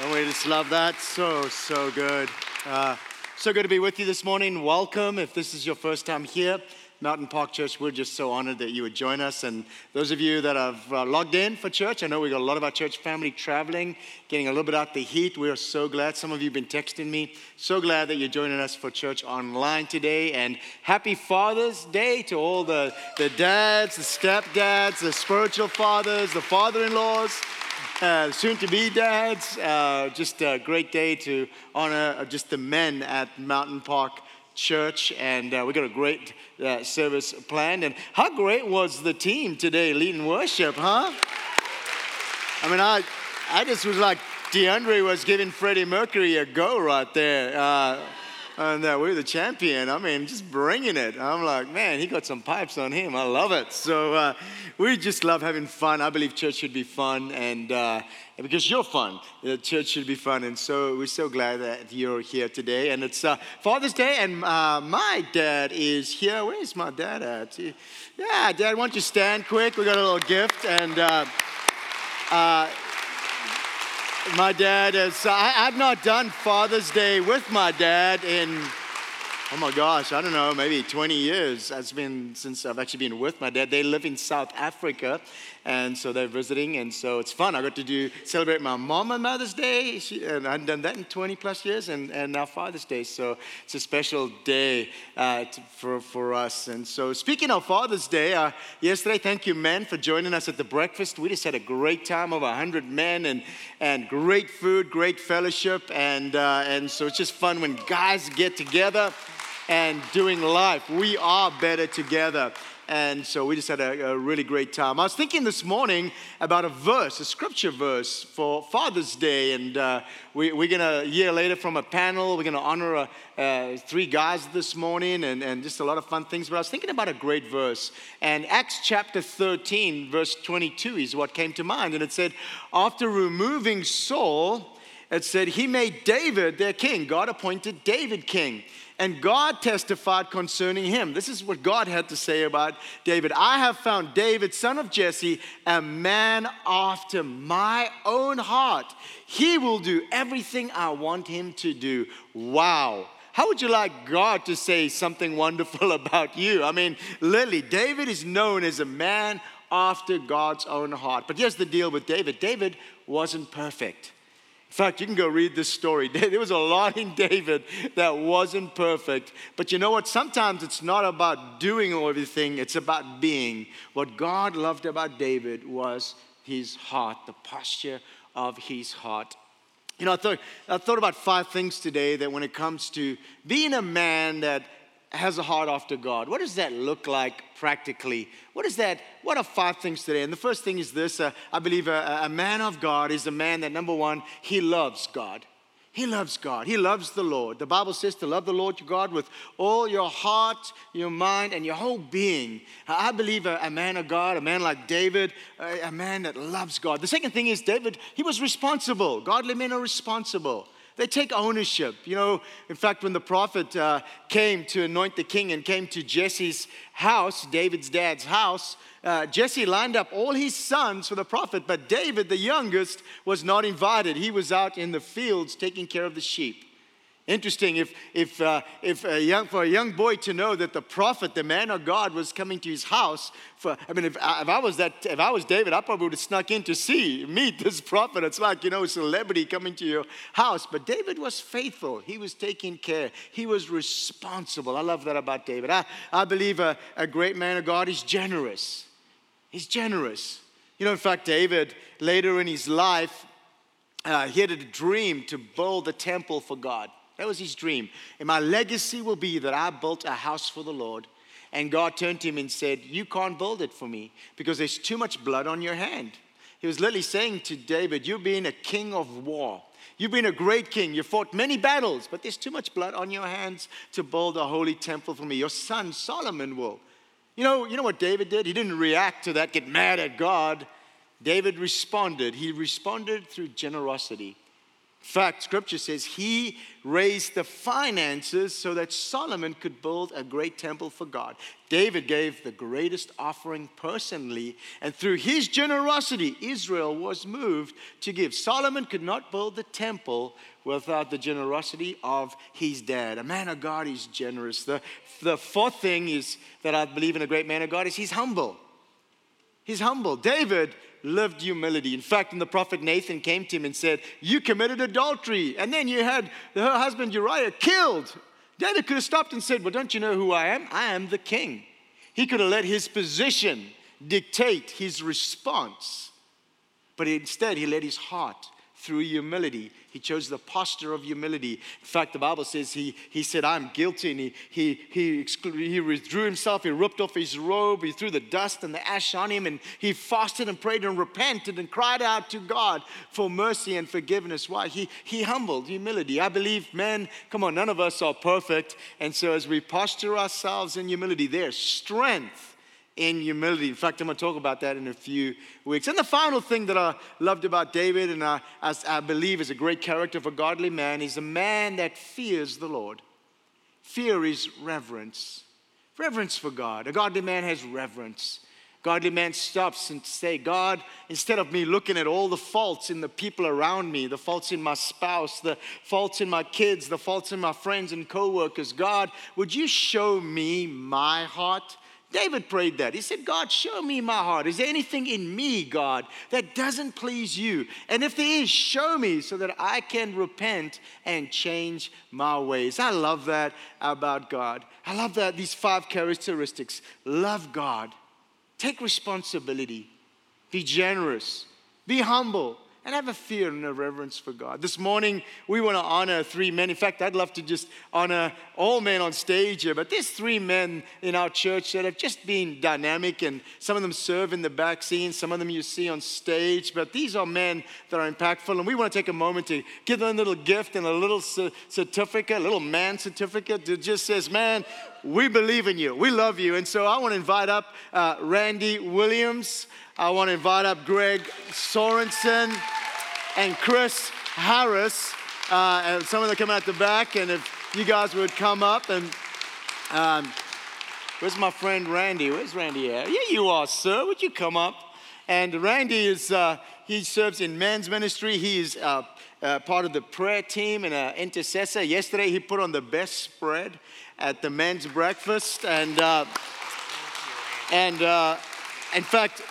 And we just love that. So, so good. Uh, so good to be with you this morning. Welcome. If this is your first time here, Mountain Park Church, we're just so honored that you would join us. And those of you that have uh, logged in for church, I know we got a lot of our church family traveling, getting a little bit out the heat. We are so glad. Some of you have been texting me. So glad that you're joining us for church online today. And happy Father's Day to all the, the dads, the stepdads, the spiritual fathers, the father in laws. Uh, soon to be dads. Uh, just a great day to honor just the men at Mountain Park Church. And uh, we got a great uh, service planned. And how great was the team today leading worship, huh? I mean, I, I just was like, DeAndre was giving Freddie Mercury a go right there. Uh, and uh, we're the champion. I mean, just bringing it. I'm like, man, he got some pipes on him. I love it. So uh, we just love having fun. I believe church should be fun, and uh, because you're fun, the church should be fun. And so we're so glad that you're here today. And it's uh, Father's Day, and uh, my dad is here. Where is my dad at? Yeah, Dad, why don't you stand quick? We got a little gift, and. Uh, my dad is, I, I've not done Father's Day with my dad in, oh my gosh, I don't know, maybe 20 years. It's been since I've actually been with my dad. They live in South Africa, and so they're visiting, and so it's fun. I got to do celebrate my mom on Mother's Day, she, and I have done that in 20 plus years, and, and now Father's Day. So it's a special day uh, to, for, for us. And so, speaking of Father's Day, uh, yesterday, thank you, men, for joining us at the breakfast. We just had a great time, over 100 men, and, and great food, great fellowship, and, uh, and so it's just fun when guys get together and doing life. We are better together. And so we just had a, a, really great time. I was thinking this morning about a verse, a scripture verse for Father's Day. And uh, we, are going to, a year later, from a panel, we're going to honor a, uh, three guys this morning and, and just a lot of fun things. But I was thinking about a great verse. And Acts chapter 13, verse 22 is what came to mind. And it said, After removing Saul, it said, He made David their king. God appointed David king. And God testified concerning him. This is what God had to say about David. I have found David, son of Jesse, a man after my own heart. He will do everything I want him to do. Wow. How would you like God to say something wonderful about you? I mean, Lily, David is known as a man after God's own heart. But here's the deal with David David wasn't perfect. In fact, you can go read this story. There was a lot in David that wasn't perfect. But you know what? Sometimes it's not about doing everything, it's about being. What God loved about David was his heart, the posture of his heart. You know, I thought, I thought about five things today that when it comes to being a man that has a heart after God. What does that look like practically? What is that? What are five things today? And the first thing is this uh, I believe a, a man of God is a man that, number one, he loves God. He loves God. He loves the Lord. The Bible says to love the Lord your God with all your heart, your mind, and your whole being. I believe a, a man of God, a man like David, a, a, man that loves God. The second thing is David, he was responsible. Godly men are responsible. They take ownership. You know, in fact, when the prophet uh, came to anoint the king and came to Jesse's house, David's dad's house, uh, Jesse lined up all his sons for the prophet, but David, the youngest, was not invited. He was out in the fields taking care of the sheep. Interesting if, if, uh, if a young, for a young boy to know that the prophet, the man of God, was coming to his house. For, I mean, if, uh, if, I was that, if I was David, I probably would have snuck in to see, meet this prophet. It's like, you know, a celebrity coming to your house. But David was faithful. He was taking care. He was responsible. I love that about David. I, I believe a, a great man of God is generous. He's generous. You know, in fact, David, later in his life, uh, he had a dream to build a temple for God. That was his dream. And my legacy will be that I built a house for the Lord. And God turned to him and said, You can't build it for me because there's too much blood on your hand. He was literally saying to David, You've been a king of war. You've been a great king. You fought many battles, but there's too much blood on your hands to build a holy temple for me. Your son Solomon will. You know, you know what David did? He didn't react to that, get mad at God. David responded. He responded through generosity. Fact, scripture says he raised the finances so that Solomon could build a great temple for God. David gave the greatest offering personally, and through his generosity, Israel was moved to give. Solomon could not build the temple without the generosity of his dad. A man of God is generous. The, the fourth thing is that I believe in a great man of God is he's humble. He's humble. David lived humility. In fact, when the prophet Nathan came to him and said, You committed adultery, and then you had her husband Uriah killed. David could have stopped and said, Well, don't you know who I am? I am the king. He could have let his position dictate his response, but instead, he let his heart through humility. He chose the posture of humility. In fact, the Bible says he, he said, I'm guilty. And he, he, he, exclu- he withdrew himself. He ripped off his robe. He threw the dust and the ash on him. And he fasted and prayed and repented and cried out to God for mercy and forgiveness. Why? He, he humbled humility. I believe, man, come on, none of us are perfect. And so as we posture ourselves in humility, there's strength in humility. In fact, I'm going to talk about that in a few weeks. And the final thing that I loved about David, and I, as I believe is a great character of a godly man, is a man that fears the Lord. Fear is reverence. Reverence for God. A godly man has reverence. Godly man stops and say, God, instead of me looking at all the faults in the people around me, the faults in my spouse, the faults in my kids, the faults in my friends and coworkers, God, would you show me my heart? David prayed that. He said, God, show me my heart. Is there anything in me, God, that doesn't please you? And if there is, show me so that I can repent and change my ways. I love that about God. I love that these five characteristics love God, take responsibility, be generous, be humble, and have a fear and a reverence for God. This morning, we want to honor three men. In fact, I'd love to just honor all men on stage here, but there's three men in our church that have just been dynamic, and some of them serve in the back scene, some of them you see on stage, but these are men that are impactful, and we want to take a moment to give them a little gift and a little certificate, a little man certificate that just says, Man, we believe in you, we love you. And so I want to invite up uh, Randy Williams. I want to invite up Greg Sorensen and Chris Harris. Uh, and some of them coming out the back. And if you guys would come up and um, where's my friend Randy? Where's Randy at? Yeah, you are, sir. Would you come up? And Randy is uh, he serves in men's ministry. He is uh, uh, part of the prayer team and an intercessor. Yesterday, he put on the best spread at the men's breakfast, and uh, and uh, in fact,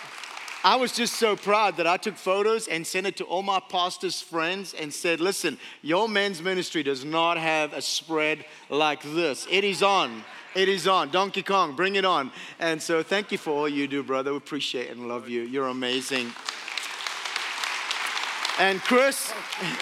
I was just so proud that I took photos and sent it to all my pastors' friends and said, listen, your men's ministry does not have a spread like this. It is on. It is on. Donkey Kong, bring it on. And so thank you for all you do, brother. We appreciate and love you. You're amazing. And Chris,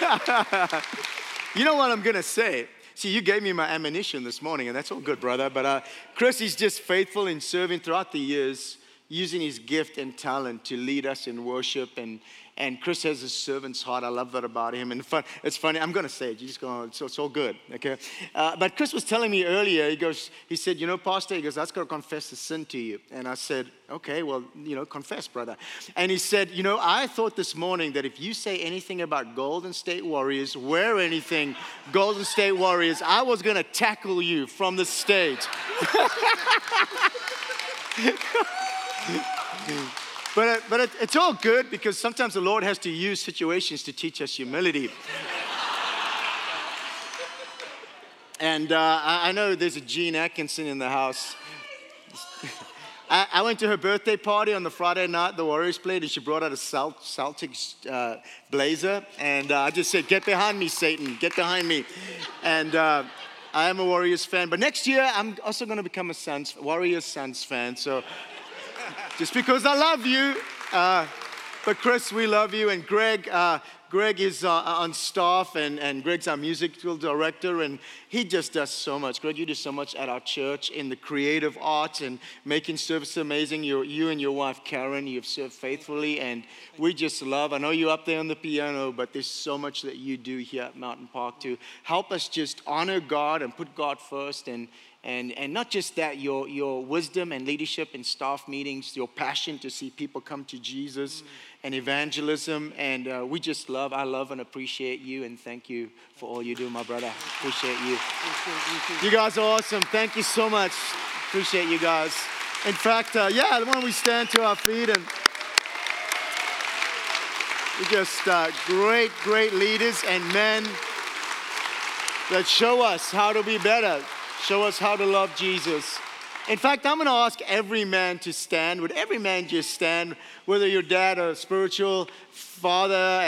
you know what I'm going to say? See, you gave me my ammunition this morning, and that's all good, brother. But uh, Chris is just faithful in serving throughout the years using his gift and talent to lead us in worship. And, and Chris has a servant's heart. I love that about him. And fun, it's funny, I'm going to say it. You just go, it's, it's all good, okay? Uh, but Chris was telling me earlier, he goes, he said, you know, Pastor, he goes, I have got to confess a sin to you. And I said, okay, well, you know, confess, brother. And he said, you know, I thought this morning that if you say anything about Golden State Warriors, wear anything Golden State Warriors, I was going to tackle you from the stage. but uh, but it, it's all good because sometimes the Lord has to use situations to teach us humility. and uh, I, I, know there's a Jean Atkinson in the house. I, I, went to her birthday party on the Friday night. The Warriors played, and she brought out a Celtics uh, blazer. And uh, I just said, "Get behind me, Satan! Get behind me!" And uh, I am a Warriors fan. But next year, I'm also going to become a Suns Warriors Suns fan. So just because I love you. Uh, but Chris, we love you. And Greg, uh, Greg is uh, on staff, and, and Greg's our musical director, and he just does so much. Greg, you do so much at our church in the creative arts and making service amazing. you you and your wife, Karen, you've served faithfully, and we just love. I know you're up there on the piano, but there's so much that you do here at Mountain Park to help us just honor God and put God first and And, and not just that, your, your wisdom and leadership in staff meetings, your passion to see people come to Jesus, mm. and evangelism. And uh, we just love, I love and appreciate you. And thank you for all you do, my brother. Appreciate you. You guys are awesome. Thank you so much. Appreciate you guys. In fact, uh, yeah, why don't we stand to our feet and we just uh, great, great leaders and men that show us how to be better, show us how to love Jesus. In fact, I'm going to ask every man to stand. Would every man just stand, whether your dad or spiritual father,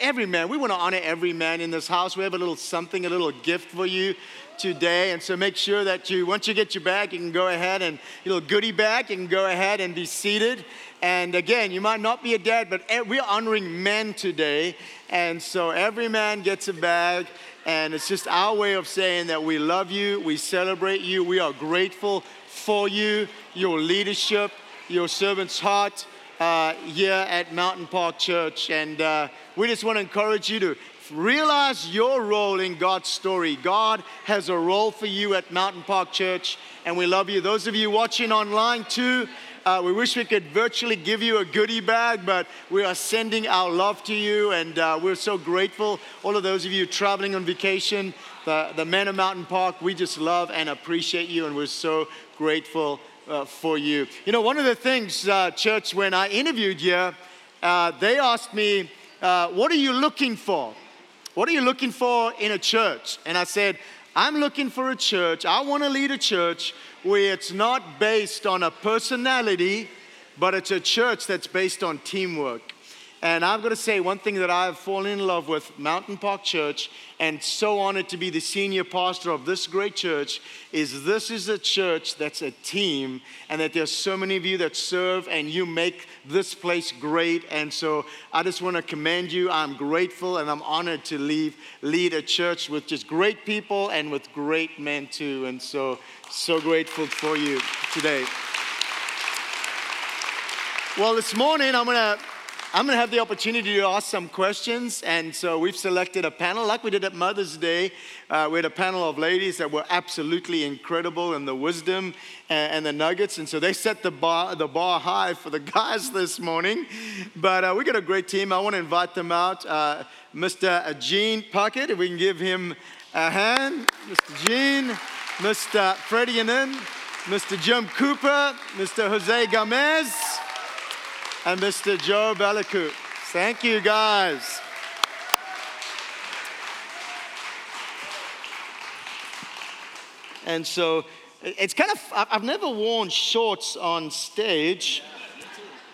every man. We want to honor every man in this house. We have a little something, a little gift for you today. And so make sure that you, once you get your bag, you can go ahead and your little goodie bag, you can go ahead and be seated. And again, you might not be a dad, but we're honoring men today. And so every man gets a bag. And it's just our way of saying that we love you, we celebrate you, we are grateful for you, your leadership, your servant's heart uh, here at Mountain Park Church. And uh, we just want to encourage you to realize your role in God's story. God has a role for you at Mountain Park Church, and we love you. Those of you watching online too, uh, we wish we could virtually give you a goodie bag, but we are sending our love to you, and uh, we're so grateful. All of those of you traveling on vacation, the, the men of Mountain Park, we just love and appreciate you, and we're so grateful uh, for you. You know, one of the things, uh, church, when I interviewed you, uh, they asked me, uh, What are you looking for? What are you looking for in a church? And I said, I'm looking for a church. I want to lead a church where it's not based on a personality, but it's a church that's based on teamwork. And I'm going to say one thing that I've fallen in love with Mountain Park Church and so honored to be the senior pastor of this great church is this is a church that's a team and that there's so many of you that serve and you make this place great. And so I just want to commend you. I'm grateful and I'm honored to leave, lead a church with just great people and with great men too. And so, so grateful for you today. Well, this morning I'm going to I'm going to have the opportunity to ask some questions. And so we've selected a panel, like we did at Mother's Day. Uh, we had a panel of ladies that were absolutely incredible in the wisdom and, and, the nuggets. And so they set the bar, the bar high for the guys this morning. But uh, we got a great team. I want to invite them out. Uh, Mr. Gene Puckett, if we can give him a hand. Mr. Gene, Mr. Freddie Anin, Mr. Jim Cooper, Mr. Jose Gomez and Mr. Joe Bellicoot. Thank you, guys. And so it's kind of, I've never worn shorts on stage.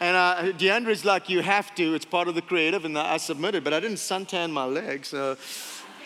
And uh, DeAndre's like, you have to. It's part of the creative, and I submitted, but I didn't suntan my legs. So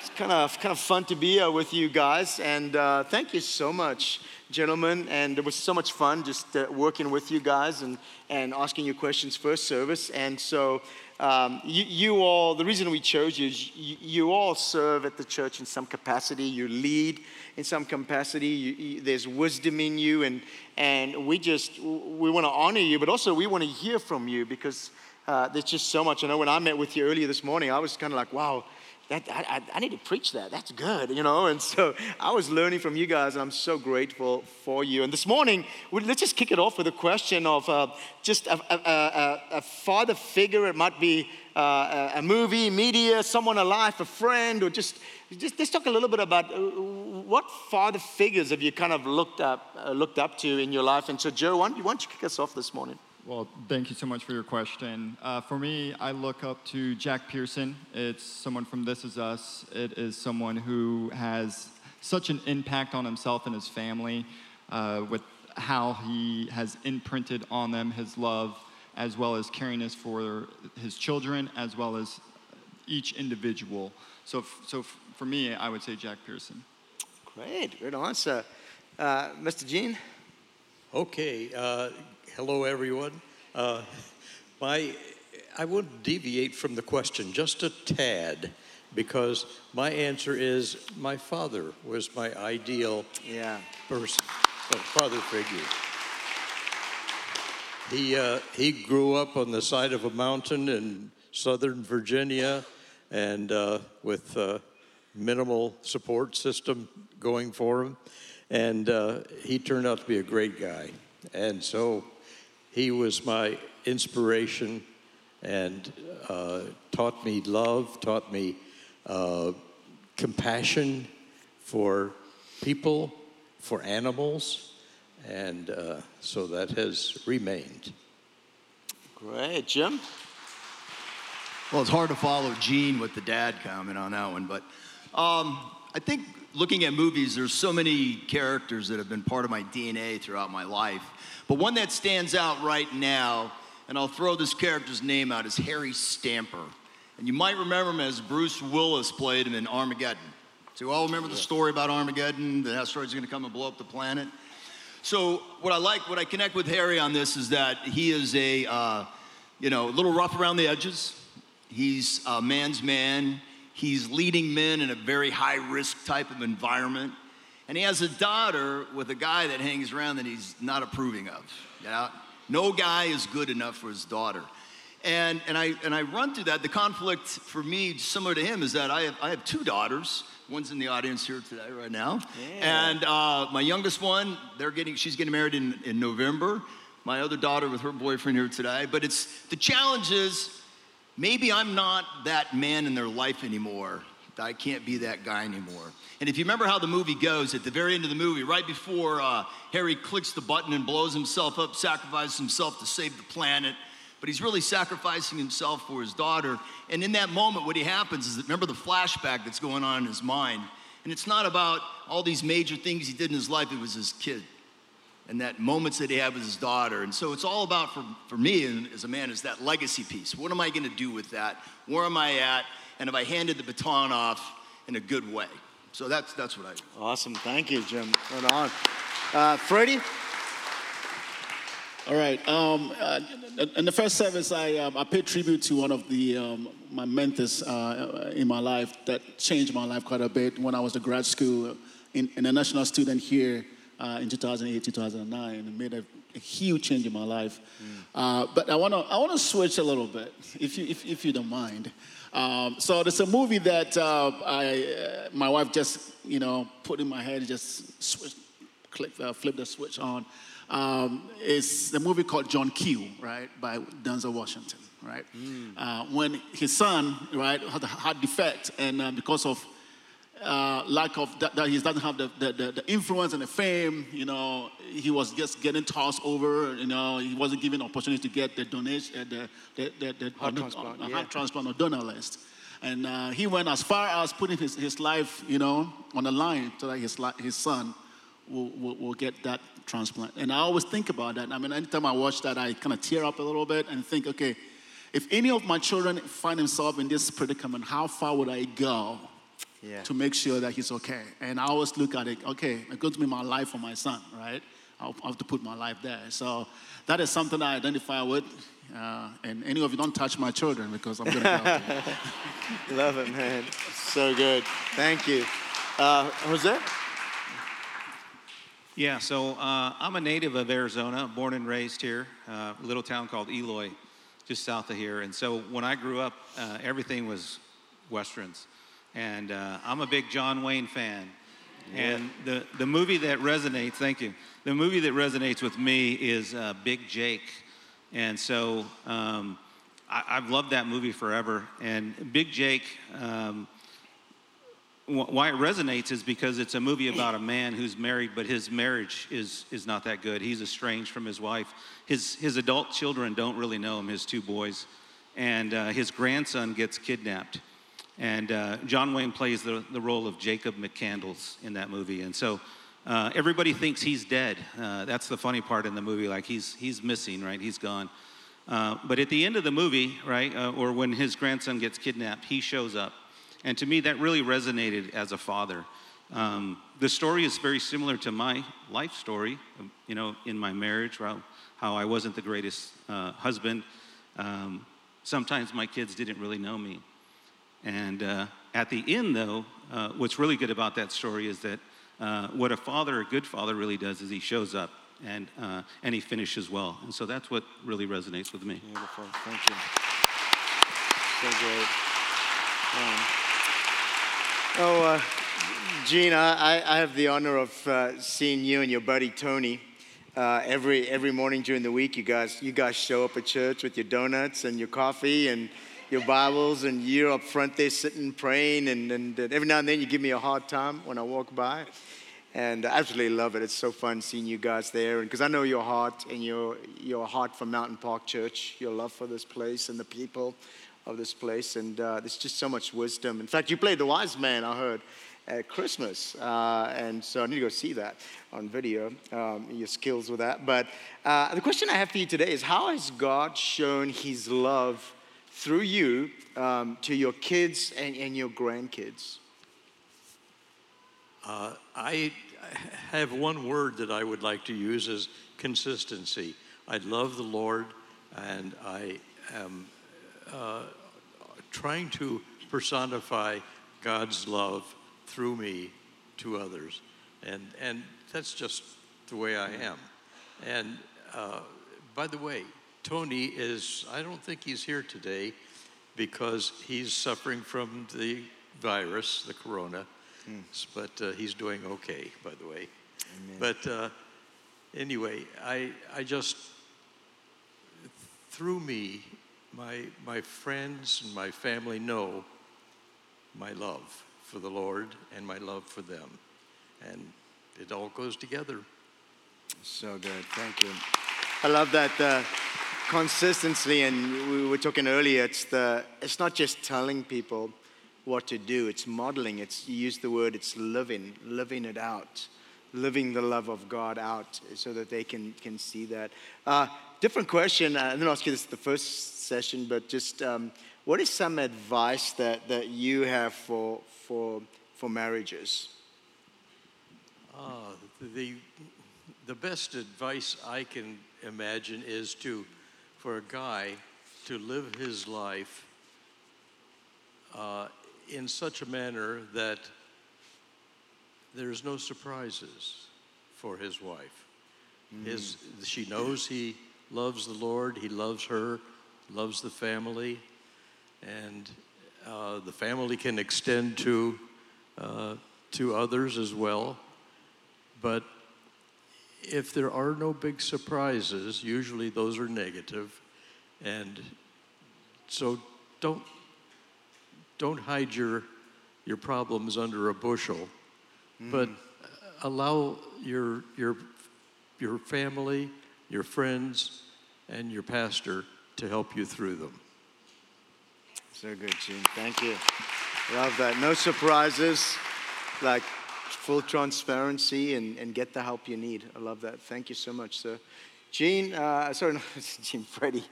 it's kind of kind of fun to be here with you guys. And uh, thank you so much gentlemen, and it was so much fun just uh, working with you guys and, and asking you questions first service. And so, um, you, you, all, the reason we chose you is you, you, all serve at the church in some capacity, you lead in some capacity, you, there's wisdom in you, and, and we just, we want to honor you, but also we want to hear from you because uh, there's just so much. I know when I met with you earlier this morning, I was kind of like, wow, that, I, I, need to preach that. That's good, you know? And so I was learning from you guys, and I'm so grateful for you. And this morning, let's just kick it off with a question of uh, just a, a, a, a, father figure. It might be uh, a movie, media, someone alive, a friend, or just, just let's talk a little bit about uh, what father figures have you kind of looked up, uh, looked up to in your life. And so, Joe, why don't, why don't you kick us off this morning? Well, thank you so much for your question. Uh, for me, I look up to Jack Pearson. It's someone from This Is Us. It is someone who has such an impact on himself and his family uh, with how he has imprinted on them his love, as well as caringness for his children, as well as each individual. So, so for me, I would say Jack Pearson. Great, great answer. Uh, Mr. Gene? Okay, uh, hello everyone. Uh, my, I would deviate from the question just a tad because my answer is my father was my ideal yeah. person, father figure. He, uh, he grew up on the side of a mountain in southern Virginia and uh, with uh, minimal support system going for him. and uh, he turned out to be a great guy. And so he was my inspiration and uh, taught me love, taught me uh, compassion for people, for animals, and uh, so that has remained. Great. Jim? Well, it's hard to follow Gene with the dad comment on that one, but um, I think looking at movies, there's so many characters that have been part of my DNA throughout my life. But one that stands out right now, and I'll throw this character's name out, is Harry Stamper. And you might remember him as Bruce Willis played him in Armageddon. So you all remember the story about Armageddon, the asteroid's are gonna come and blow up the planet? So what I like, what I connect with Harry on this is that he is a, uh, you know, a little rough around the edges. He's a man's man. He's leading men in a very high risk type of environment. And he has a daughter with a guy that hangs around that he's not approving of. You know? No guy is good enough for his daughter. And, and, I, and I run through that. The conflict for me, similar to him, is that I have, I have two daughters. One's in the audience here today, right now. Yeah. And uh, my youngest one, they're getting, she's getting married in, in November. My other daughter with her boyfriend here today. But it's the challenge is maybe I'm not that man in their life anymore. I can't be that guy anymore. And if you remember how the movie goes, at the very end of the movie, right before uh, Harry clicks the button and blows himself up, sacrifices himself to save the planet, but he's really sacrificing himself for his daughter. And in that moment, what he happens is that remember the flashback that's going on in his mind. And it's not about all these major things he did in his life, it was his kid and that moments that he had with his daughter. And so it's all about, for, for me as a man, is that legacy piece. What am I going to do with that? Where am I at? And have I handed the baton off in a good way? So that's, that's what I do. Awesome. Thank you, Jim. Right on. Uh, Freddie? All right. Um, uh, in the first service, I, um, I paid tribute to one of the um, my mentors uh, in my life that changed my life quite a bit when I was at grad school, in, international student here uh, in 2008, 2009, and made a, a huge change in my life. Uh, but I want to I want to switch a little bit, if you if, if you don't mind. Um, so there's a movie that uh, I uh, my wife just you know put in my head, just switch, click, uh, flip the switch on. Um, it's the movie called John Q, right, by Denzel Washington, right? Uh, when his son, right, had a heart defect, and uh, because of uh, lack of that, that he doesn't have the, the, the, influence and the fame, you know, he was just getting tossed over, you know, he wasn't given opportunity to get the donation, uh, the, the, the, the Heart transplant, uh, yeah. heart transplant or donor list. And uh, he went as far as putting his, his life, you know, on the line so that his, his son will, will, will get that transplant. And I always think about that. I mean, anytime I watch that, I kind of tear up a little bit and think, okay, if any of my children find themselves in this predicament, how far would I go Yeah. to make sure that he's okay? And I always look at it, okay, it's going to be my life for my son, right? I'll, I'll have to put my life there. So that is something I identify with. Uh, and any of you don't touch my children because I'm going to go. you. Love it, man. So good. Thank you. Uh, Jose? Yeah, so uh, I'm a native of Arizona, born and raised here, uh, a little town called Eloy, just south of here. And so when I grew up, uh, everything was westerns, and uh, I'm a big John Wayne fan. And the the movie that resonates, thank you, the movie that resonates with me is uh, Big Jake, and so um, I, I've loved that movie forever. And Big Jake. Um, wh- why it resonates is because it's a movie about a man who's married, but his marriage is, is not that good. He's estranged from his wife. His, his adult children don't really know him, his two boys. And uh, his grandson gets kidnapped. And uh, John Wayne plays the, the role of Jacob McCandles in that movie. And so uh, everybody thinks he's dead. Uh, that's the funny part in the movie. Like he's, he's missing, right? He's gone. Uh, but at the end of the movie, right, uh, or when his grandson gets kidnapped, he shows up. And to me, that really resonated as a father. Um, the story is very similar to my life story, um, you know, in my marriage, how, how I wasn't the greatest uh, husband. Um, sometimes my kids didn't really know me. And uh, at the end, though, uh, what's really good about that story is that uh, what a father, a good father, really does is he shows up and, uh, and he finishes well. And so that's what really resonates with me. Beautiful. Thank you. So great. Um, oh, uh, Gene, I, I have the honor of uh, seeing you and your buddy Tony uh, every every morning during the week. You guys you guys show up at church with your donuts and your coffee and your Bibles, and you're up front there sitting praying, and, and, and every now and then you give me a hard time when I walk by. And I absolutely love it. It's so fun seeing you guys there, and because I know your heart and your your heart for Mountain Park Church, your love for this place and the people of this place, and uh, there's just so much wisdom. In fact, you played the wise man. I heard at Christmas. Uh, and so I need to go see that on video, um, your skills with that. But uh, the question I have for you today is how has God shown his love through you um, to your kids and, and your grandkids? Uh, I have one word that I would like to use as consistency. I love the Lord, and I am uh, trying to personify God's love through me to others. And, and that's just the way I am. And uh, by the way, Tony is, I don't think he's here today because he's suffering from the virus, the corona, mm. but uh, he's doing okay, by the way. Amen. But uh, anyway, I, I just, through me, my, my friends and my family know my love for the Lord and my love for them. And it all goes together. So good. Thank you. I love that uh, consistency. And we were talking earlier, it's, the, it's not just telling people what to do, it's modeling. It's, you use the word, it's living, living it out, living the love of God out so that they can, can see that. Uh, different question. I didn't ask you this the first session, but just um, what is some advice that, that you have for, for, for marriages? Uh, the, the best advice I can imagine is to, for a guy to live his life uh, in such a manner that there's no surprises for his wife. Mm. His, she knows he loves the Lord, he loves her, loves the family, and uh, the family can extend to, uh, to others as well. But if there are no big surprises, usually those are negative, and so don't don't hide your your problems under a bushel, mm. but allow your your your family, your friends, and your pastor to help you through them. So good, Gene. Thank you. Love that. No surprises, like full transparency and, and get the help you need. I love that. Thank you so much, sir. Gene, uh, sorry, no, Gene, Freddie.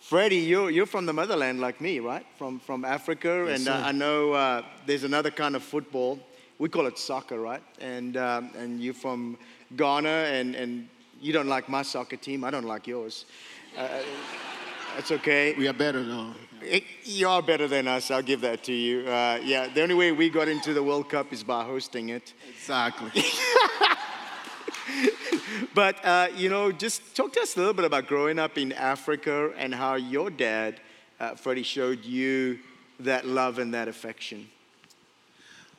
Freddie, you're, you're from the motherland like me, right? From, from Africa. Yes, and uh, I know uh, there's another kind of football. We call it soccer, right? And, um, and you're from Ghana, and, and you don't like my soccer team. I don't like yours. Uh, that's okay. We are better though. You are better than us. I'll give that to you. Uh, yeah, the only way we got into the World Cup is by hosting it. Exactly. but uh, you know, just talk to us a little bit about growing up in Africa and how your dad, uh, Freddie, showed you that love and that affection.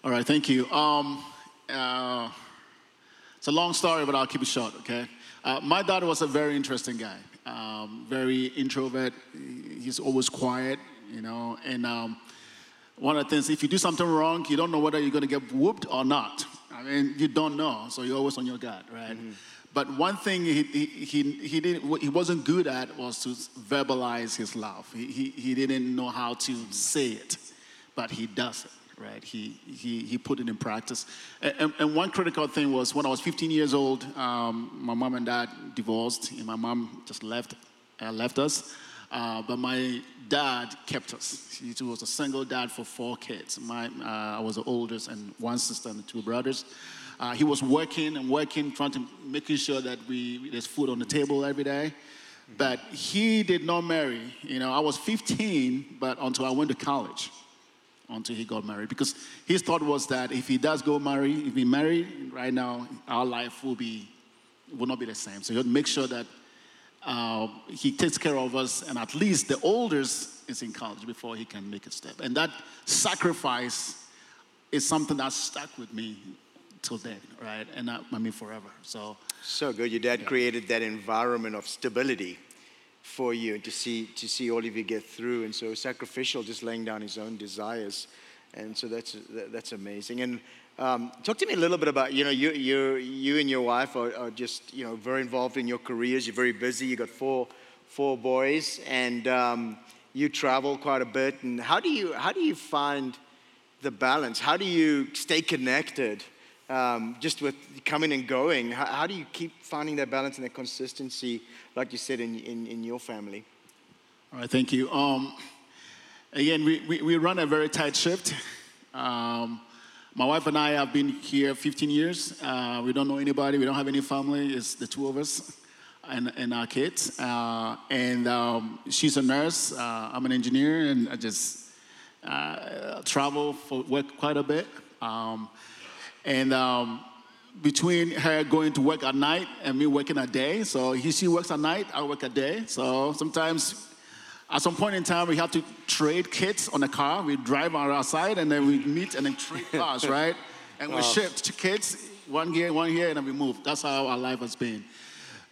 All right, thank you. Um, uh, it's a long story, but I'll keep it short. Okay. Uh, my dad was a very interesting guy um, very introvert. He's always quiet, you know. And um, one of the things, if you do something wrong, you don't know whether you're going to get whooped or not. I mean, you don't know, so you're always on your guard, right? Mm-hmm. But one thing he, he, he, he, didn't, he wasn't good at was to verbalize his love. He, he, he didn't know how to say it, but he does it right? He, he, he put it in practice. And, and one critical thing was when I was 15 years old, um, my mom and dad divorced, and my mom just left, uh, left us. Uh, but my dad kept us. He was a single dad for four kids. My, uh, I was the oldest, and one sister and two brothers. Uh, he was working and working, trying to making sure that we there's food on the table every day. But he did not marry. You know, I was 15, but until I went to college until he got married. Because his thought was that if he does go marry, if he marry right now, our life will be will not be the same. So he would make sure that uh, he takes care of us, and at least the oldest is in college before he can make a step. And that sacrifice is something that stuck with me till then, right? And I, I mean forever. So So good. Your dad created that environment of stability for you to see to see all of you get through. And so sacrificial, just laying down his own desires. And so that's that- that's amazing. And um, talk to me a little bit about you know you you you and your wife are, are just you know very involved in your careers. You're very busy. You've got four four boys, and um, you travel quite a bit. And how do you how do you find the balance? How do you stay connected um, just with coming and going? How, how do you keep finding that balance and that consistency, like you said, in, in, in your family? All right, thank you. Um, again, we, we, we run a very tight shift. Um, my wife and I have been here 15 years. Uh, we don't know anybody, we don't have any family, it's the two of us and, and our kids. Uh, and um, she's a nurse, uh, I'm an engineer, and I just uh, travel for work quite a bit. Um, and um, between her going to work at night and me working a day, so he, she works at night, I work a day. So sometimes, at some point in time, we have to trade kits on a car. We drive on our side and then we meet and then trade cars, right? And we shift kits, one here, one here, and then we move. That's how our life has been.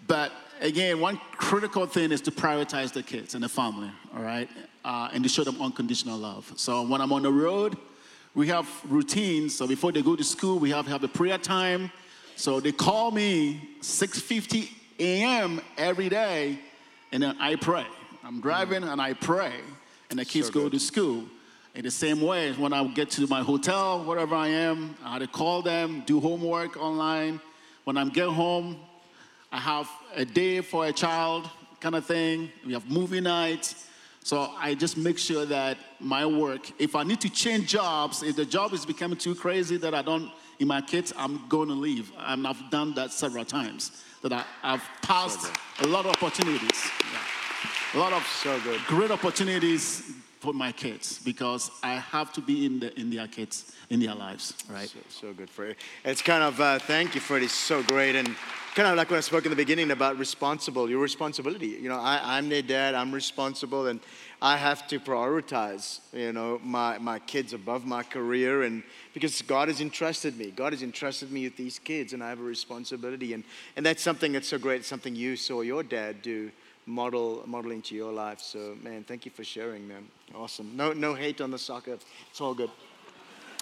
But again, one critical thing is to prioritize the kids and the family, all right? Uh, and to show them unconditional love. So when I'm on the road, we have routines. So before they go to school, we have have a prayer time. So they call me 6:50 a.m. every day, and then I pray. I'm driving and I pray, and the kids go to school. In the same way, when I get to my hotel, wherever I am, I had to call them, do homework online. When I'm get home, I have a day for a child kind of thing. We have movie nights. So I just make sure that my work, if I need to change jobs, if the job is becoming too crazy that I don't, in my kids, I'm going to leave. And I've done that several times, that I, I've passed a lot of opportunities. Yeah. A lot of So good. great opportunities for my kids because I have to be in, the, in their kids, in their lives, right? So, so good, Freddie. It's kind of, uh, thank you, Freddie, so great. And kind of like when I spoke in the beginning about responsible, your responsibility. You know, I, I'm their dad, I'm responsible, and I have to prioritize, you know, my, my kids above my career. And because God has entrusted me, God has entrusted me with these kids, and I have a responsibility. And, and that's something that's so great, it's something you saw your dad do. Model, model into your life. So, man, thank you for sharing, man. Awesome. No, no hate on the soccer. It's all good.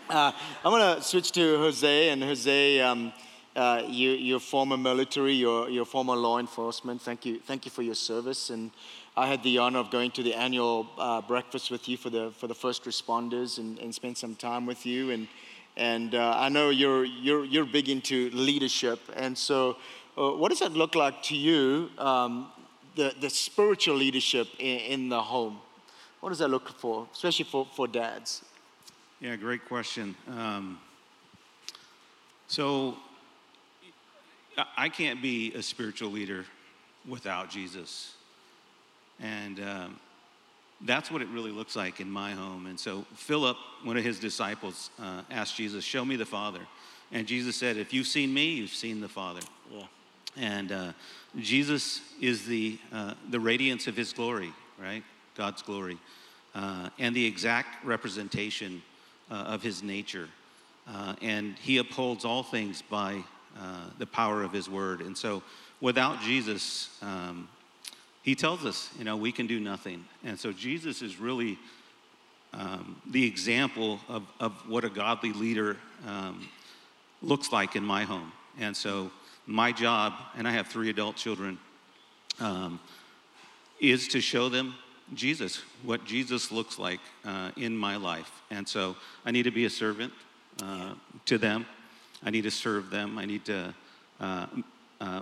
Uh, I'm to switch to Jose. And Jose, um, uh, you, you're former military, you're, you're former law enforcement. Thank you, thank you for your service. And I had the honor of going to the annual uh, breakfast with you for the, for the first responders and, and spend some time with you. And, and uh, I know you're, you're, you're big into leadership. And so, uh, what does that look like to you, um, the, the spiritual leadership in, in the home? What does that look for, especially for, for dads? Yeah, great question. Um, so I- can't be a spiritual leader without Jesus. And um, that's what it really looks like in my home. And so Philip, one of his disciples, uh, asked Jesus, Show me the Father. And Jesus said, If you've seen me, you've seen the Father. Yeah. And uh, Jesus is the, uh, the radiance of his glory, right? God's glory. Uh, and the exact representation uh, of his nature. Uh, and he upholds all things by uh, the power of his word. And so without Jesus, um, he tells us, you know, we can do nothing. And so Jesus is really um, the example of, of what a godly leader um, looks like in my home. And so my job, and I have three adult children, um, is to show them Jesus, what Jesus looks like uh, in my life. And so I need to be a servant uh, to them. I need to serve them. I need to uh, uh,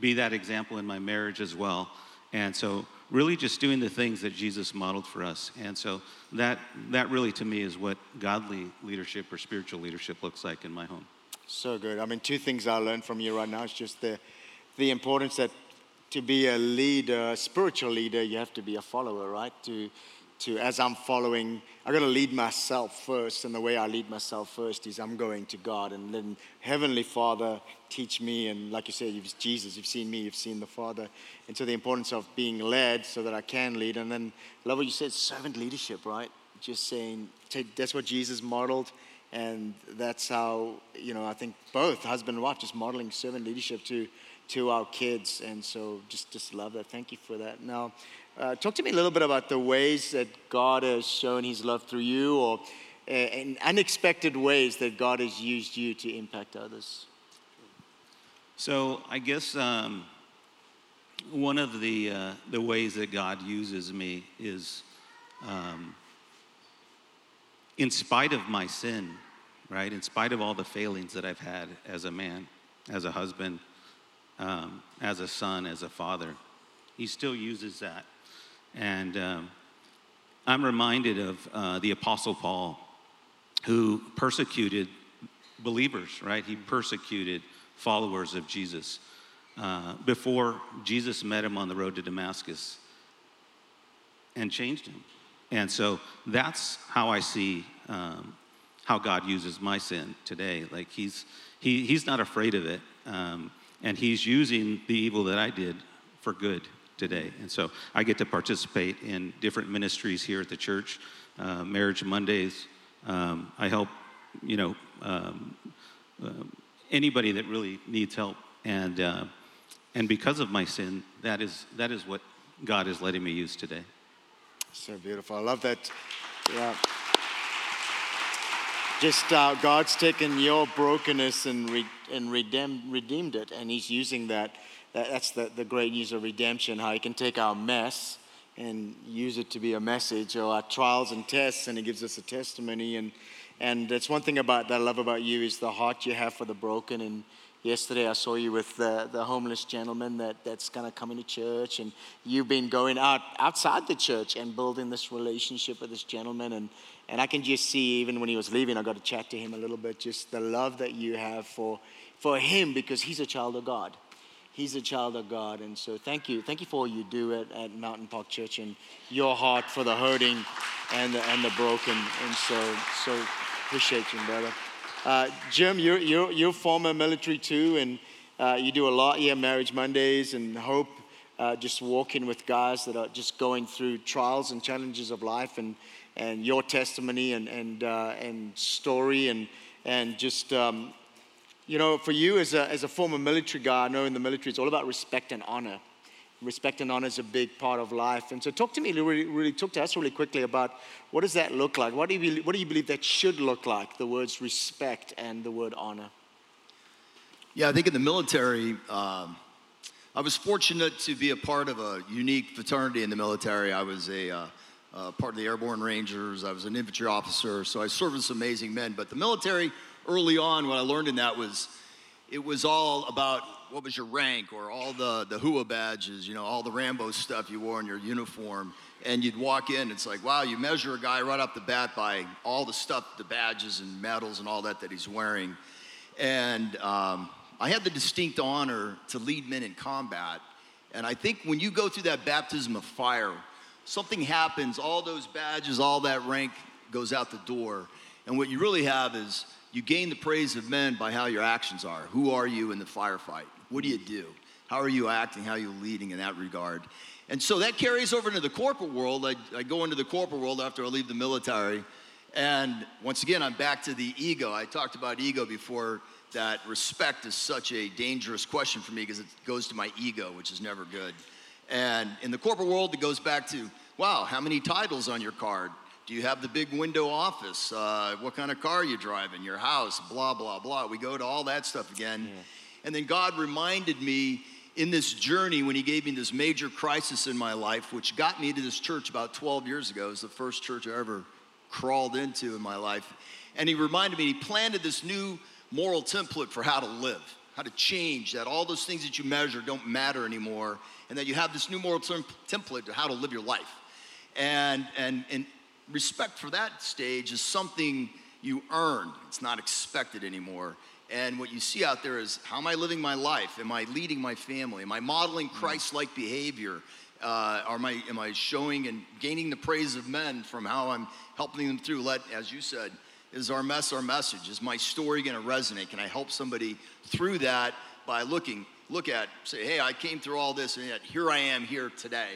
be that example in my marriage as well. And so, really, just doing the things that Jesus modeled for us. And so, that that really, to me, is what godly leadership or spiritual leadership looks like in my home. So good. I mean, two things I learned from you right now is just the, the importance that to be a leader, a spiritual leader, you have to be a follower, right? To, to as I'm following, I got to lead myself first, and the way I lead myself first is I'm going to God, and then Heavenly Father teach me, and like you said, you've Jesus, you've seen me, you've seen the Father, and so the importance of being led so that I can lead, and then love what you said, servant leadership, right? just saying, take, that's what Jesus modeled. And that's how, you know, I think both husband and wife just modeling servant leadership to, to our kids. And so just, just love that. Thank you for that. Now, uh, talk to me a little bit about the ways that God has shown his love through you or uh, in unexpected ways that God has used you to impact others. So I guess um, one of the, uh, the ways that God uses me is um, in spite of my sin, right? In spite of all the failings that I've had as a man, as a husband, um, as a son, as a father, He still uses that. And um, I'm reminded of uh, the Apostle Paul, who persecuted believers, right? He persecuted followers of Jesus. Uh, before Jesus met him on the road to Damascus and changed him. And so that's how I see um, how God uses my sin today. Like he's, he, he's not afraid of it. Um, and he's using the evil that I did for good today. And so I get to participate in different ministries here at the church, uh, Marriage Mondays. Um, I help, you know, um, uh, anybody that really needs help. And, uh, and because of my sin, that is, that is what God is letting me use today. So beautiful. I love that. Yeah. Just uh, God's taken your brokenness and, re- and redeemed, redeemed it, and He's using that. that that's the, the great news of redemption, how He can take our mess and use it to be a message, or our trials and tests, and He gives us a testimony. And, and that's one thing about that I love about you is the heart you have for the broken and Yesterday, I saw you with the, the homeless gentleman that, that's to come into church, and you've been going out outside the church and building this relationship with this gentleman. And, and I can just see, even when he was leaving, I got to chat to him a little bit, just the love that you have for, for him because he's a child of God. He's a child of God. And so, thank you. Thank you for all you do at, at Mountain Park Church and your heart for the hurting and the, and the broken. And so, so appreciate you, brother. Uh, Jim, you're, you're, you're former military too, and uh, you do a lot here, Marriage Mondays and Hope, uh, just walking with guys that are just going through trials and challenges of life, and, and your testimony and, and, uh, and story, and, and just, um, you know, for you as a, as a former military guy, I know in the military it's all about respect and honor respect and honor is a big part of life. And so, talk to me, really, really talk to us really quickly about what does that look like? What do you, what do you believe that should look like? The words respect and the word honor. Yeah, I think in the military, um, I was fortunate to be a part of a unique fraternity in the military. I was a uh, uh, part of the Airborne Rangers. I was an infantry officer, so I served with some amazing men. But the military, early on, what I learned in that was it was all about what was your rank or all the, the HUA badges, you know, all the Rambo stuff you wore in your uniform. And you'd walk in, it's like, wow, you measure a guy right off the bat by all the stuff, the badges and medals and all that that he's wearing. And um, I had the distinct honor to lead men in combat. And I think when you go through that baptism of fire, something happens, all those badges, all that rank goes out the door. And what you really have is you gain the praise of men by how your actions are. Who are you in the firefight? What do you do? How are you acting? How are you leading in that regard? And so that carries over into the corporate world. I, I go into the corporate world after I leave the military. And once again, I'm back to the ego. I talked about ego before, that respect is such a dangerous question for me because it goes to my ego, which is never good. And in the corporate world, it goes back to wow, how many titles on your card? Do you have the big window office? Uh, what kind of car are you driving? Your house? Blah, blah, blah. We go to all that stuff again. Yeah. And then God reminded me in this journey when He gave me this major crisis in my life, which got me to this church about 12 years ago. It was the first church I ever crawled into in my life. And He reminded me, He planted this new moral template for how to live, how to change, that all those things that you measure don't matter anymore, and that you have this new moral template to how to live your life. And, and, and respect for that stage is something you earn, it's not expected anymore. And what you see out there is how am I living my life? Am I leading my family? Am I modeling Christ like behavior? Uh, am, I, am I showing and gaining the praise of men from how I'm helping them through? Let, as you said, is our mess our message? Is my story going to resonate? Can I help somebody through that by looking, look at, say, hey, I came through all this and yet here I am here today.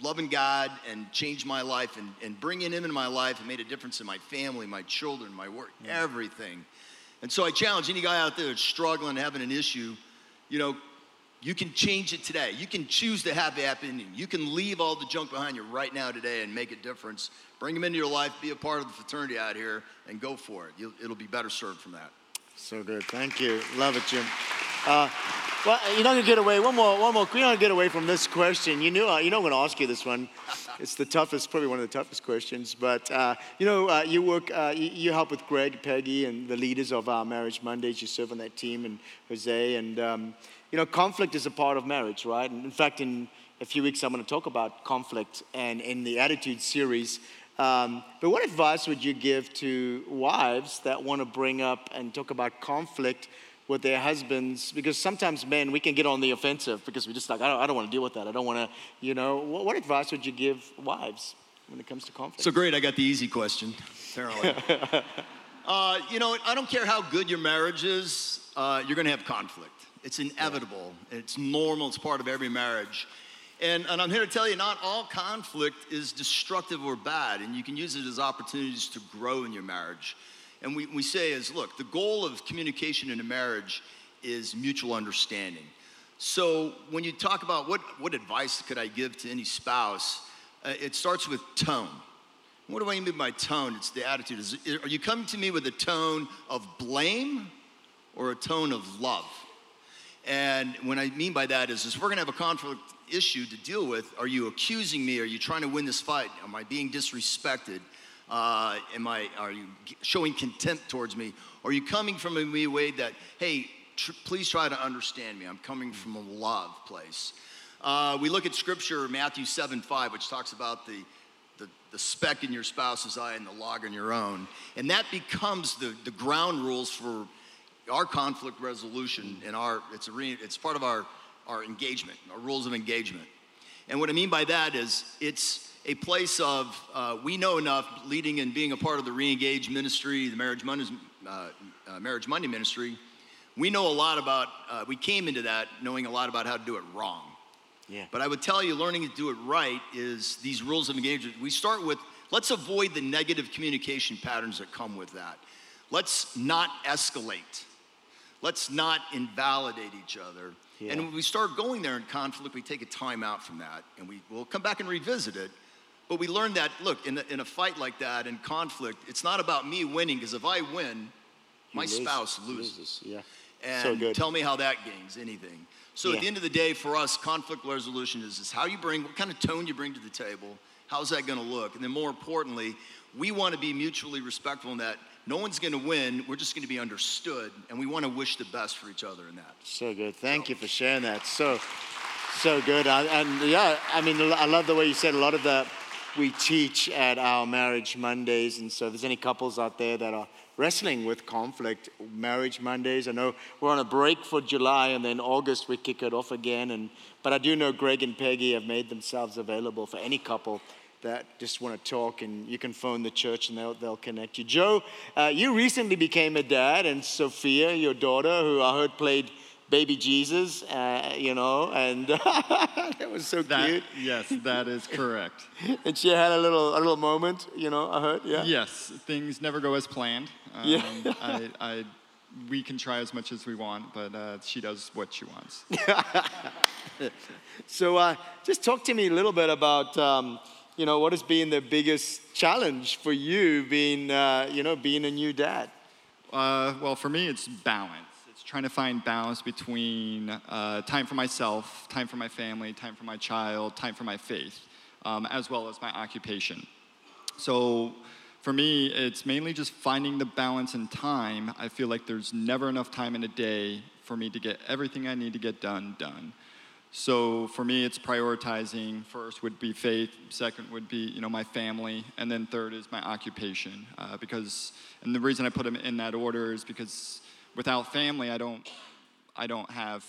loving God and changed my life and, and bringing Him into my life and made a difference in my family, my children, my work, everything. And so I challenge any guy out there that's struggling, having an issue, you know, you can change it today. You can choose to have that opinion. You can leave all the junk behind you right now today and make a difference. Bring them into your life, be a part of the fraternity out here, and go for it. You'll, it'll be better served from that. So good. Thank you. Love it, Jim. Uh, well, you're not gonna get away. One more, one more. You're not gonna get away from this question. You knew, uh, you know, I'm gonna ask you this one. It's the toughest, probably one of the toughest questions. But uh, you know, uh, you work, uh, you, you, help with Greg, Peggy, and the leaders of our Marriage Mondays. You serve on that team, and Jose. And um, you know, conflict is a part of marriage, right? And in fact, in a few weeks, I'm gonna talk about conflict, and in the Attitude series. Um, but what advice would you give to wives that want to bring up and talk about conflict with their husbands? Because sometimes men, we can get on the offensive because we just like, I don't, I don't want to deal with that. I don't want to, you know. What, what, advice would you give wives when it comes to conflict? So great, I got the easy question, apparently. uh, you know, I don't care how good your marriage is, uh, you're going to have conflict. It's inevitable, yeah. it's normal, it's part of every marriage. And, and I'm here to tell you, not all conflict is destructive or bad, and you can use it as opportunities to grow in your marriage. And we, we say is, look, the goal of communication in a marriage is mutual understanding. So when you talk about what, what advice could I give to any spouse, uh, it starts with tone. What do I mean by tone? It's the attitude. Is, are you coming to me with a tone of blame or a tone of love? And what I mean by that is, is we're going to have a conflict issue to deal with. Are you accusing me? Are you trying to win this fight? Am I being disrespected? Uh, am I, are you showing contempt towards me? Are you coming from a way that, hey, tr- please try to understand me? I'm coming from a love place. Uh, we look at scripture, Matthew 7 5, which talks about the, the, the speck in your spouse's eye and the log in your own. And that becomes the, the ground rules for our conflict resolution and our, it's, a re, it's part of our our engagement, our rules of engagement. And what I mean by that is it's a place of uh, we know enough leading and being a part of the re-engage ministry, the Marriage Monday, uh, uh, Marriage Monday ministry. We know a lot about, uh, we came into that knowing a lot about how to do it wrong. Yeah. But I would tell you, learning to do it right is these rules of engagement. We start with let's avoid the negative communication patterns that come with that. Let's not escalate. Let's not invalidate each other. Yeah. And when we start going there in conflict, we take a time out from that and we will come back and revisit it. But we learned that, look, in a, in a fight like that, in conflict, it's not about me winning, because if I win, my lose, spouse loses. loses. Yeah. And so good. tell me how that gains anything. So yeah. at the end of the day, for us, conflict resolution is, is how you bring, what kind of tone you bring to the table, how's that gonna look? And then more importantly, we wanna be mutually respectful in that no one's going to win. We're just going to be understood, and we want to wish the best for each other in that. So good. Thank so. you for sharing that. So, so good. and yeah, I mean, I love the way you said a lot of the we teach at our marriage Mondays, and so if there's any couples out there that are wrestling with conflict, marriage Mondays. I know we're on a break for July, and then August we kick it off again. And but I do know Greg and Peggy have made themselves available for any couple that just want to talk, and you can phone the church and they'll, they'll connect you. Joe, uh, you recently became a dad, and Sophia, your daughter, who I heard played baby Jesus, uh, you know, and that was so that, cute. Yes, that is correct. and she had a little a little moment, you know, I heard, yeah. Yes, things never go as planned. Um, yeah. I, I, we can try as much as we want, but uh, she does what she wants. so uh, just talk to me a little bit about. Um, you know, what has been the biggest challenge for you being, uh, you know, being a new dad? Uh, well, for me, it's balance. Trying to find balance between uh, time for myself, time for my family, time for my child, time for my faith, um, as well as my occupation. So for me, it's mainly just finding the balance in time. I feel like there's never enough time in a day for me to get everything I need to get done, done. So for me, it's prioritizing. First would be faith. Second would be you know my family, and then third is my occupation. Uh, because and the reason I put them in that order is because without family, I don't I don't have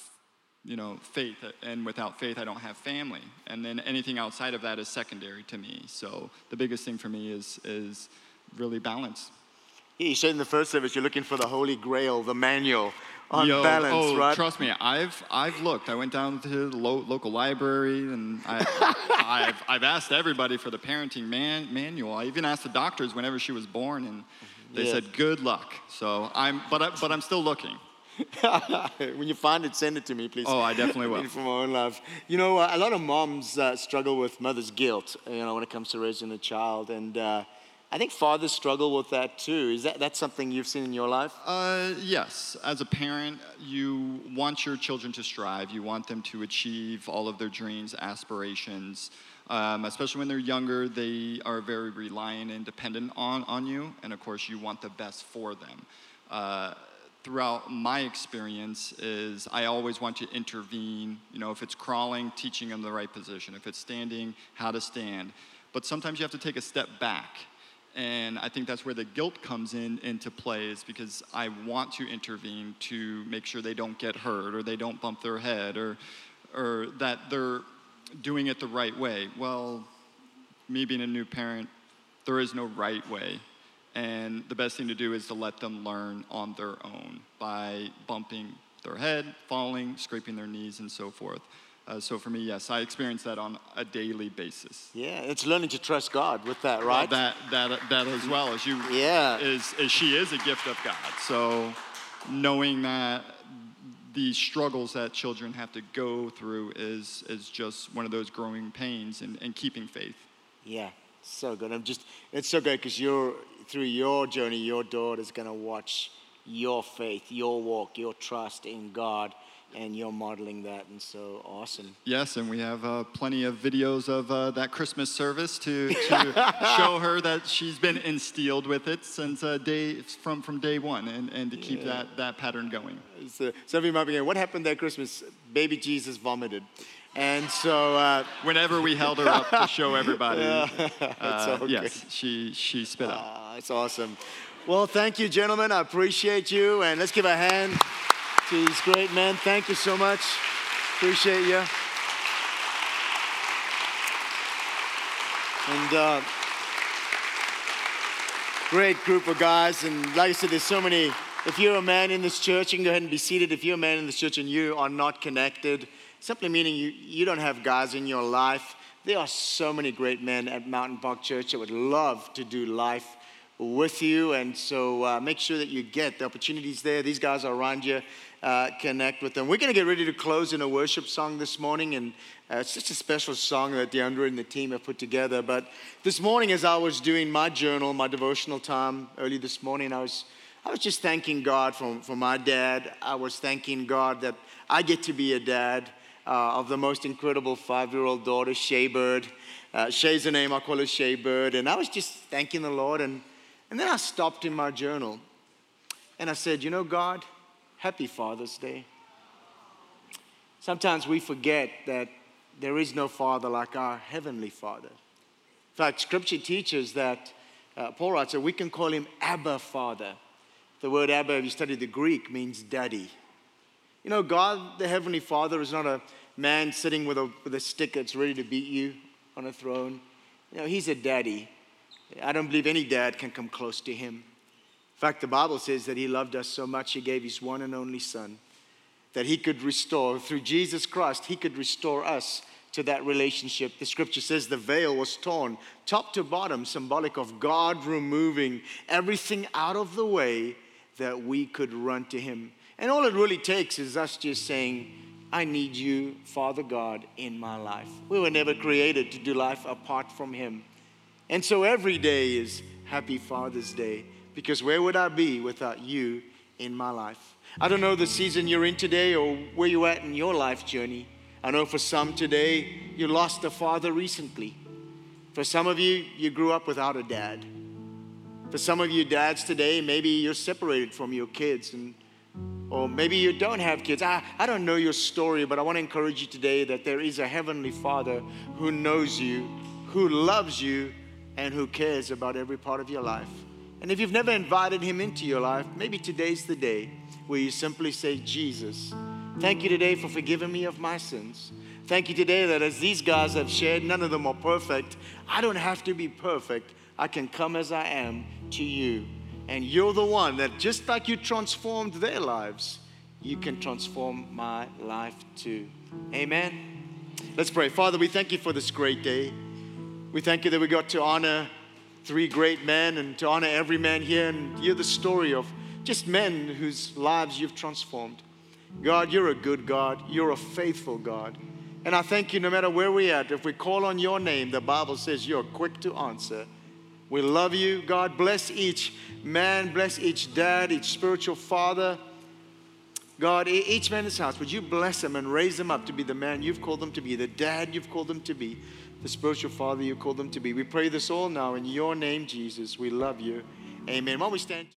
you know faith, and without faith, I don't have family. And then anything outside of that is secondary to me. So the biggest thing for me is is really balance. You said in the first service you're looking for the Holy Grail, the manual on Yo, balance, oh, right? trust me, I've I've looked. I went down to the lo- local library and I, I've I've asked everybody for the parenting man, manual. I even asked the doctors whenever she was born, and they Yeah. said good luck. So I'm, but I, but I'm still looking. when you find it, send it to me, please. Oh, I definitely will. for my own life. You know, uh, a lot of moms uh, struggle with mother's guilt, you know, when it comes to raising a child. And uh, I think fathers struggle with that too. Is that that's something you've seen in your life? Uh, yes, as a parent, you want your children to strive. You want them to achieve all of their dreams, aspirations. Um, especially when they're younger, they are very reliant and dependent on, on you. And of course, you want the best for them. Uh, throughout my experience is I always want to intervene. You know, if it's crawling, teaching them the right position. If it's standing, how to stand. But sometimes you have to take a step back and I think that's where the guilt comes in into play is because I want to intervene to make sure they don't get hurt or they don't bump their head or or that they're doing it the right way. Well, me being a new parent, there is no right way. And the best thing to do is to let them learn on their own by bumping their head, falling, scraping their knees, and so forth. Uh, so for me, yes, I experience that on a daily basis. Yeah, it's learning to trust God with that, Well, right? that that that as well as you. Yeah. Is, is she is a gift of God. So knowing that the struggles that children have to go through is is just one of those growing pains and, and keeping faith. Yeah, so good. I'm just, it's so good because you're, through your journey, your daughter's going to watch your faith, your walk, your trust in God, and you're modeling that. And so awesome. Yes, and we have uh, plenty of videos of uh, that Christmas service to, to show her that she's been instilled with it since uh, day from from day one, and, and to keep that, that pattern going. So, some of you might be going, what happened that Christmas? Baby Jesus vomited. And so, uh, Whenever we held her up to show everybody, that's uh, yes, she she spit out. Ah, it's awesome. Well, thank you, gentlemen. I appreciate you. And let's give a hand to these great men. Thank you so much. Appreciate you. And uh, great group of guys. And like I said, there's so many. If you're a man in this church, you can go ahead and be seated. If you're a man in this church and you are not connected, simply meaning you, you don't have guys in your life, there are so many great men at Mountain Park Church that would love to do life with you. And so uh, make sure that you get the opportunities there. These guys are around you. Uh, connect with them. We're going to get ready to close in a worship song this morning, and uh, it's just a special song that DeAndre and the team have put together. But this morning, as I was doing my journal, my devotional time early this morning, I was I was just thanking God for, for my dad. I was thanking God that I get to be a dad uh, of the most incredible five-year-old daughter, Shay Bird. Uh, Shay's the name, I call her Shay Bird. And I was just thanking the Lord. And, and then I stopped in my journal and I said, you know, God, happy Father's Day. Sometimes we forget that there is no father like our heavenly Father. In fact, Scripture teaches that uh, Paul writes that we can call him Abba Father. The word Abba, if you study the Greek, means daddy. You know, God, the Heavenly Father, is not a man sitting with a, with a stick that's ready to beat you on a throne. You know, He's a daddy. I don't believe any dad can come close to Him. In fact, the Bible says that He loved us so much, He gave His one and only Son, that He could restore, through Jesus Christ, He could restore us to that relationship. The scripture says the veil was torn, top to bottom, symbolic of God removing everything out of the way that we could run to Him. And all it really takes is us just saying, I need you, Father God, in my life. We were never created to do life apart from Him. And so every day is Happy Father's Day because where would I be without you in my life? I don't know the season you're in today or where you're at in your life journey. I know for some today, you lost a father recently. For some of you, you grew up without a dad. For some of you dads today, maybe you're separated from your kids and or maybe you don't have kids. I, I don't know your story, but I want to encourage you today that there is a heavenly Father who knows you, who loves you, and who cares about every part of your life. And if you've never invited him into your life, maybe today's the day where you simply say, Jesus, thank you today for forgiving me of my sins. Thank you today that as these guys have shared, none of them are perfect. I don't have to be perfect. I can come as I am to you. And you're the one that, just like you transformed their lives, you can transform my life too. Amen. Let's pray. Father, we thank you for this great day. We thank you that we got to honor three great men and to honor every man here and hear the story of just men whose lives you've transformed. God, you're a good God. You're a faithful God. And I thank you no matter where we're at, if we call on your name, the Bible says you're quick to answer. We love you. God, bless each man, bless each dad, each spiritual father. God, each man in this house, would you bless them and raise them up to be the man you've called them to be, the dad you've called them to be, the spiritual father you called them to be. We pray this all now in your name, Jesus. We love you. Amen. While we stand.